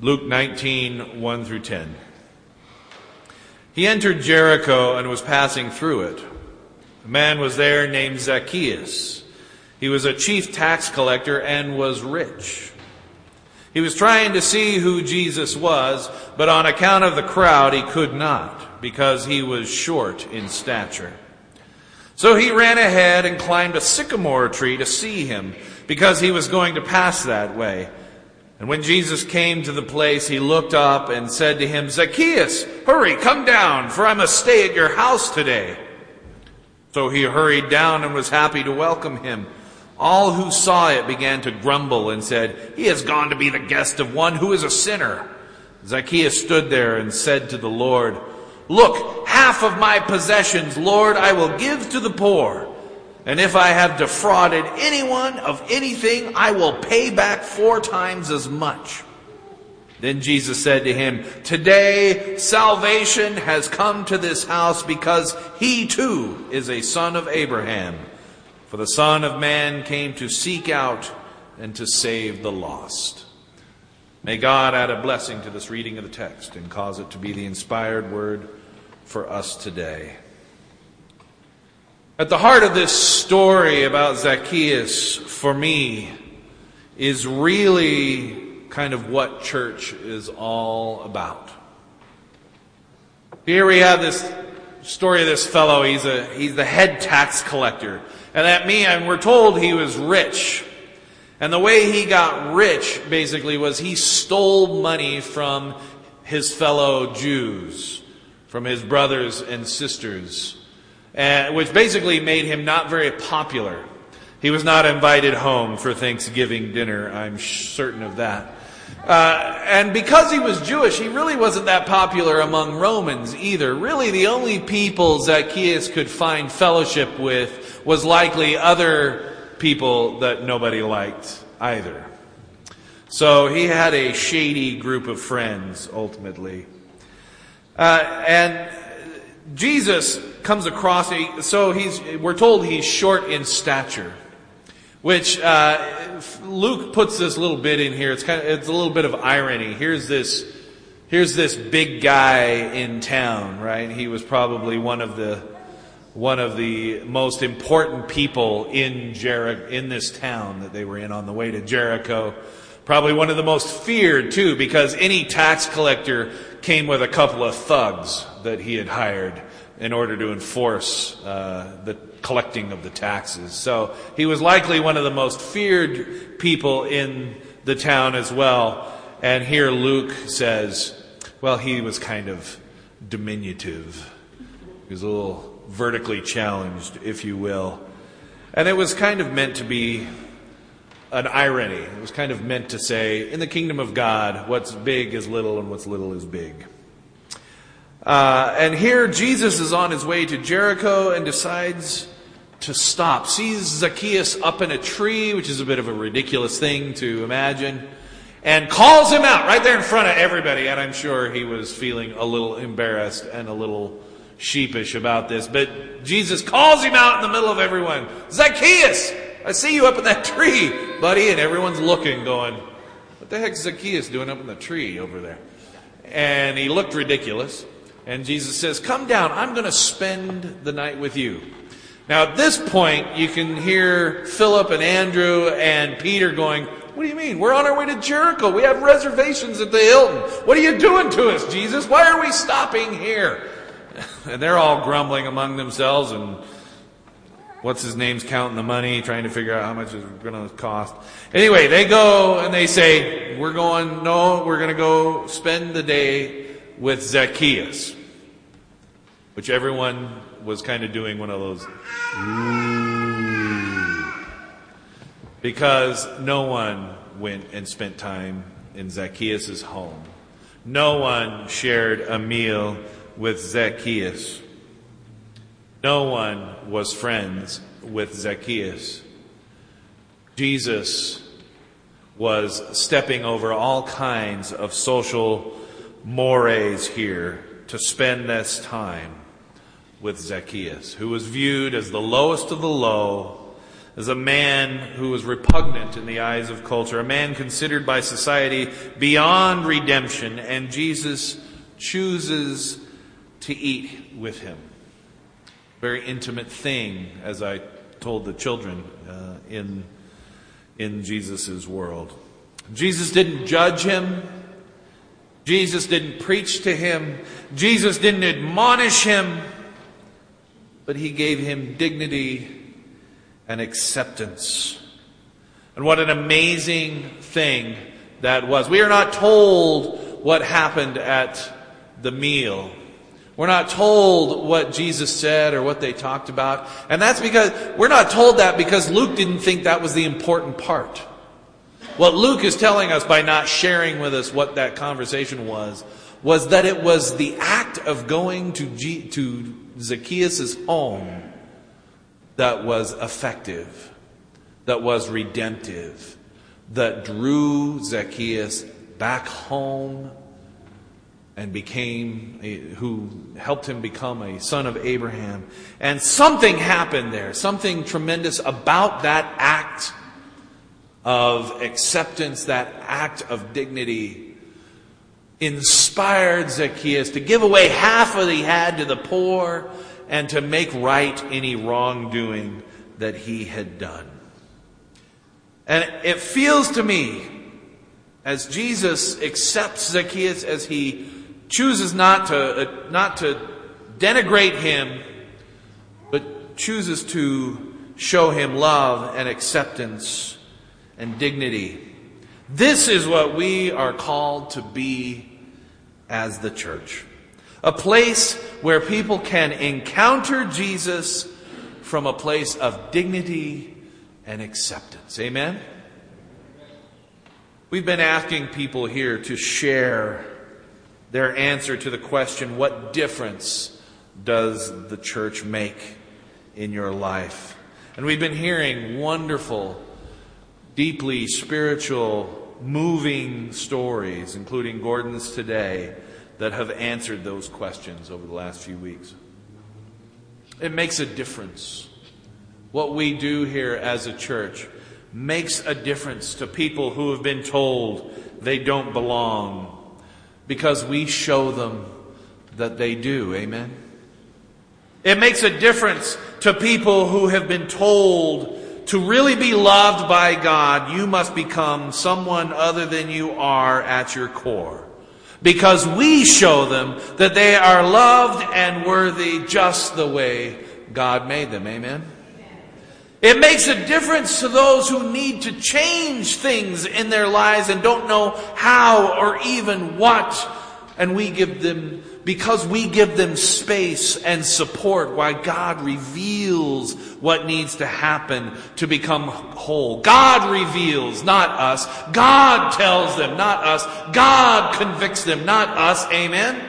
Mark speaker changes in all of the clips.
Speaker 1: Luke 19, 1 through 10. He entered Jericho and was passing through it. A man was there named Zacchaeus. He was a chief tax collector and was rich. He was trying to see who Jesus was, but on account of the crowd, he could not because he was short in stature. So he ran ahead and climbed a sycamore tree to see him because he was going to pass that way. And when Jesus came to the place, he looked up and said to him, Zacchaeus, hurry, come down, for I must stay at your house today. So he hurried down and was happy to welcome him. All who saw it began to grumble and said, He has gone to be the guest of one who is a sinner. Zacchaeus stood there and said to the Lord, Look, half of my possessions, Lord, I will give to the poor. And if I have defrauded anyone of anything, I will pay back four times as much. Then Jesus said to him, Today salvation has come to this house because he too is a son of Abraham. For the Son of Man came to seek out and to save the lost. May God add a blessing to this reading of the text and cause it to be the inspired word for us today. At the heart of this story about Zacchaeus, for me, is really kind of what church is all about. Here we have this story of this fellow. He's a, he's the head tax collector. And that means, we're told he was rich. And the way he got rich, basically, was he stole money from his fellow Jews from his brothers and sisters, uh, which basically made him not very popular. He was not invited home for Thanksgiving dinner, I'm certain of that. Uh, and because he was Jewish, he really wasn't that popular among Romans either. Really, the only people Zacchaeus could find fellowship with was likely other people that nobody liked either. So he had a shady group of friends, ultimately. Uh, and Jesus comes across, so he's, we're told he's short in stature, which uh, Luke puts this little bit in here. It's kind of, it's a little bit of irony. Here's this, here's this big guy in town, right? He was probably one of the, one of the most important people in Jericho, in this town that they were in on the way to Jericho. Probably one of the most feared too, because any tax collector came with a couple of thugs that he had hired in order to enforce uh, the collecting of the taxes. So he was likely one of the most feared people in the town as well. And here Luke says, well, he was kind of diminutive. He was a little vertically challenged, if you will. And it was kind of meant to be an irony. It was kind of meant to say, in the kingdom of God, what's big is little and what's little is big. Uh, and here Jesus is on his way to Jericho and decides to stop. Sees Zacchaeus up in a tree, which is a bit of a ridiculous thing to imagine, and calls him out right there in front of everybody. And I'm sure he was feeling a little embarrassed and a little sheepish about this. But Jesus calls him out in the middle of everyone Zacchaeus! I see you up in that tree, buddy. And everyone's looking, going, What the heck's Zacchaeus doing up in the tree over there? And he looked ridiculous. And Jesus says, Come down. I'm going to spend the night with you. Now, at this point, you can hear Philip and Andrew and Peter going, What do you mean? We're on our way to Jericho. We have reservations at the Hilton. What are you doing to us, Jesus? Why are we stopping here? And they're all grumbling among themselves and what's his name's counting the money, trying to figure out how much it's going to cost. Anyway, they go and they say, we're going, no, we're going to go spend the day with Zacchaeus. Which everyone was kind of doing one of those. Because no one went and spent time in Zacchaeus' home. No one shared a meal with Zacchaeus. No one was friends with Zacchaeus. Jesus was stepping over all kinds of social mores here to spend this time with Zacchaeus, who was viewed as the lowest of the low, as a man who was repugnant in the eyes of culture, a man considered by society beyond redemption, and Jesus chooses to eat with him. Very intimate thing, as I told the children uh, in, in Jesus' world. Jesus didn't judge him. Jesus didn't preach to him. Jesus didn't admonish him. But he gave him dignity and acceptance. And what an amazing thing that was. We are not told what happened at the meal. We're not told what Jesus said or what they talked about. And that's because we're not told that because Luke didn't think that was the important part. What Luke is telling us by not sharing with us what that conversation was, was that it was the act of going to, G- to Zacchaeus' home that was effective, that was redemptive, that drew Zacchaeus back home and became a, who helped him become a son of Abraham. And something happened there, something tremendous about that act of acceptance, that act of dignity, inspired Zacchaeus to give away half of what he had to the poor and to make right any wrongdoing that he had done. And it feels to me, as Jesus accepts Zacchaeus as he chooses not to, uh, not to denigrate him, but chooses to show him love and acceptance and dignity. This is what we are called to be as the church. A place where people can encounter Jesus from a place of dignity and acceptance. Amen? We've been asking people here to share their answer to the question what difference does the church make in your life? And we've been hearing wonderful deeply spiritual, moving stories, including Gordon's today, that have answered those questions over the last few weeks. It makes a difference. What we do here as a church makes a difference to people who have been told they don't belong because we show them that they do. Amen? It makes a difference to people who have been told to really be loved by God, you must become someone other than you are at your core. Because we show them that they are loved and worthy just the way God made them. Amen? It makes a difference to those who need to change things in their lives and don't know how or even what. And we give them because we give them space and support why God reveals what needs to happen to become whole. God reveals, not us. God tells them, not us. God convicts them, not us. Amen?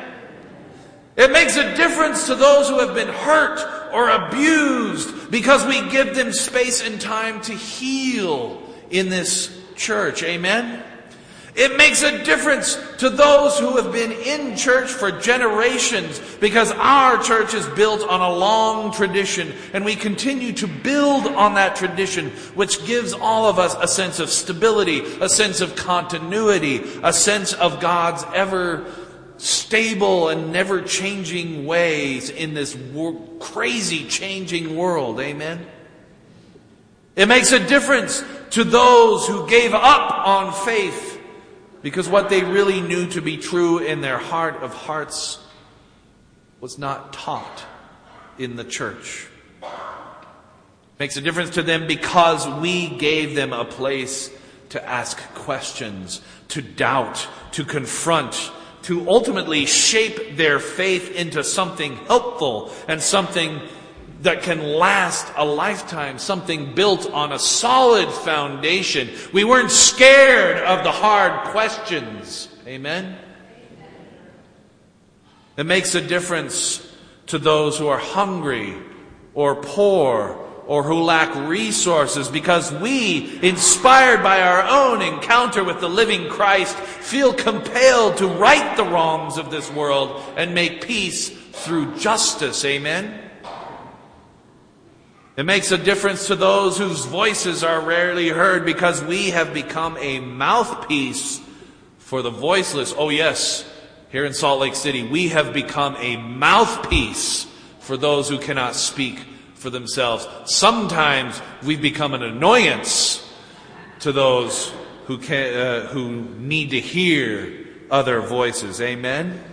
Speaker 1: It makes a difference to those who have been hurt or abused because we give them space and time to heal in this church. Amen? It makes a difference to those who have been in church for generations because our church is built on a long tradition and we continue to build on that tradition, which gives all of us a sense of stability, a sense of continuity, a sense of God's ever stable and never changing ways in this crazy changing world. Amen. It makes a difference to those who gave up on faith because what they really knew to be true in their heart of hearts was not taught in the church. Makes a difference to them because we gave them a place to ask questions, to doubt, to confront, to ultimately shape their faith into something helpful and something that can last a lifetime, something built on a solid foundation. We weren't scared of the hard questions. Amen? It makes a difference to those who are hungry or poor or who lack resources because we, inspired by our own encounter with the living Christ, feel compelled to right the wrongs of this world and make peace through justice. Amen? It makes a difference to those whose voices are rarely heard because we have become a mouthpiece for the voiceless. Oh, yes, here in Salt Lake City, we have become a mouthpiece for those who cannot speak for themselves. Sometimes we've become an annoyance to those who, can, uh, who need to hear other voices. Amen?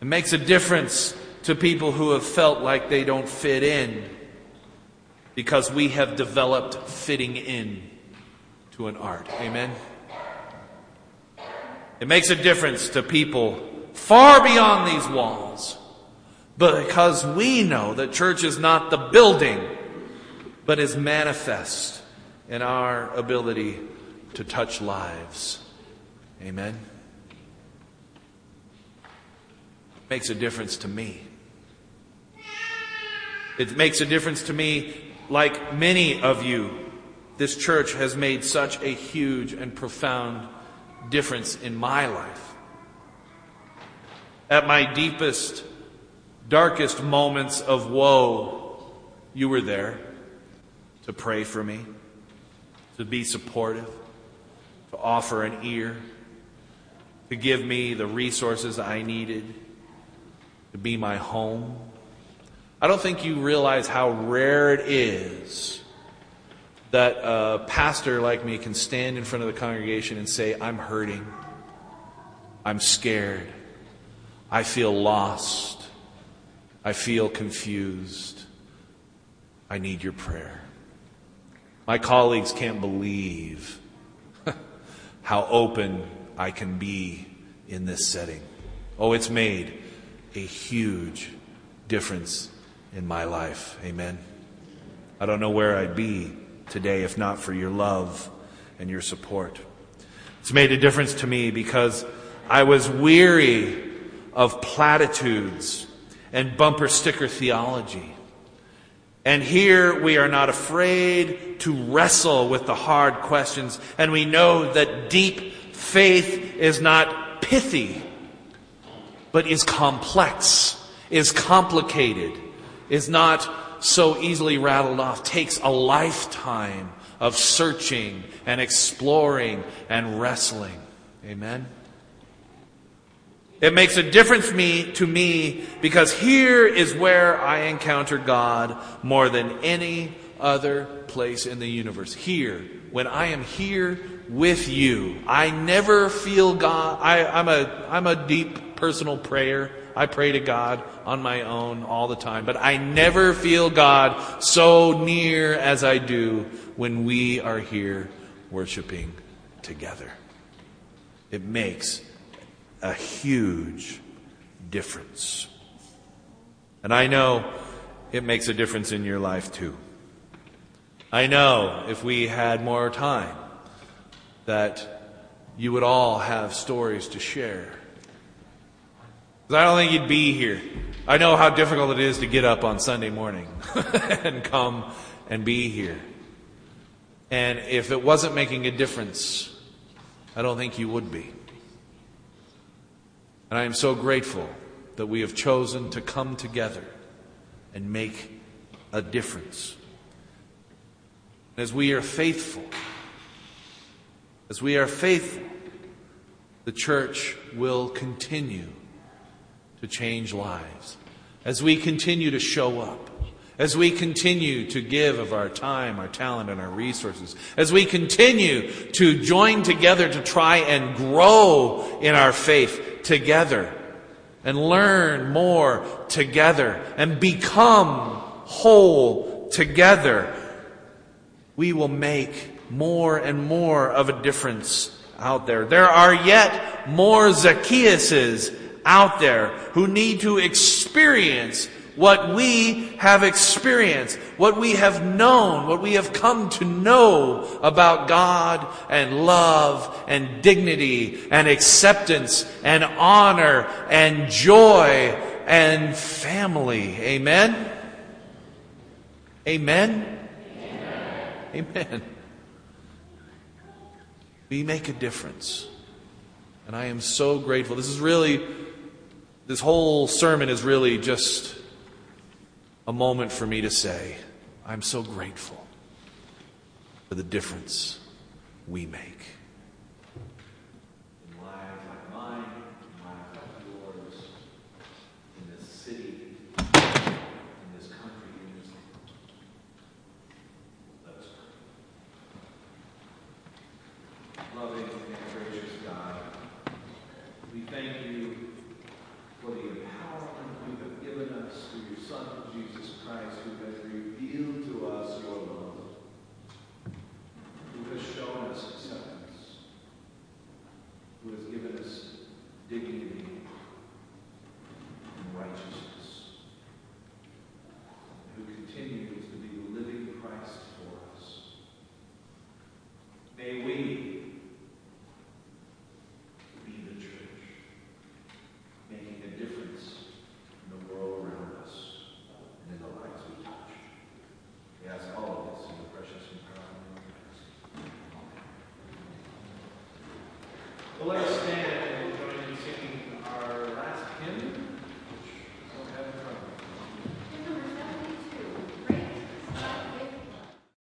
Speaker 1: It makes a difference to people who have felt like they don't fit in because we have developed fitting in to an art. Amen? It makes a difference to people far beyond these walls because we know that church is not the building, but is manifest in our ability to touch lives. Amen? Makes a difference to me. It makes a difference to me, like many of you. This church has made such a huge and profound difference in my life. At my deepest, darkest moments of woe, you were there to pray for me, to be supportive, to offer an ear, to give me the resources I needed, to be my home. I don't think you realize how rare it is that a pastor like me can stand in front of the congregation and say, I'm hurting. I'm scared. I feel lost. I feel confused. I need your prayer. My colleagues can't believe how open I can be in this setting. Oh, it's made a huge difference in my life. Amen. I don't know where I'd be today if not for your love and your support. It's made a difference to me because I was weary of platitudes and bumper sticker theology. And here we are not afraid to wrestle with the hard questions, and we know that deep faith is not pithy, but is complex, is complicated is not so easily rattled off, takes a lifetime of searching and exploring and wrestling. Amen? It makes a difference me, to me because here is where I encounter God more than any other place in the universe. Here, when I am here with you, I never feel God. I, I'm, a, I'm a deep personal prayer. I pray to God on my own all the time, but I never feel God so near as I do when we are here worshiping together. It makes a huge difference. And I know it makes a difference in your life too. I know if we had more time that you would all have stories to share I don't think you'd be here. I know how difficult it is to get up on Sunday morning and come and be here. And if it wasn't making a difference, I don't think you would be. And I am so grateful that we have chosen to come together and make a difference. As we are faithful, as we are faithful, the church will continue to change lives. As we continue to show up, as we continue to give of our time, our talent, and our resources, as we continue to join together to try and grow in our faith together, and learn more together, and become whole together, we will make more and more of a difference out there. There are yet more Zacchaeuses out there who need to experience what we have experienced, what we have known, what we have come to know about God and love and dignity and acceptance and honor and joy and family. Amen? Amen? Amen. We make a difference. And I am so grateful. This is really this whole sermon is really just a moment for me to say, I'm so grateful for the difference we make.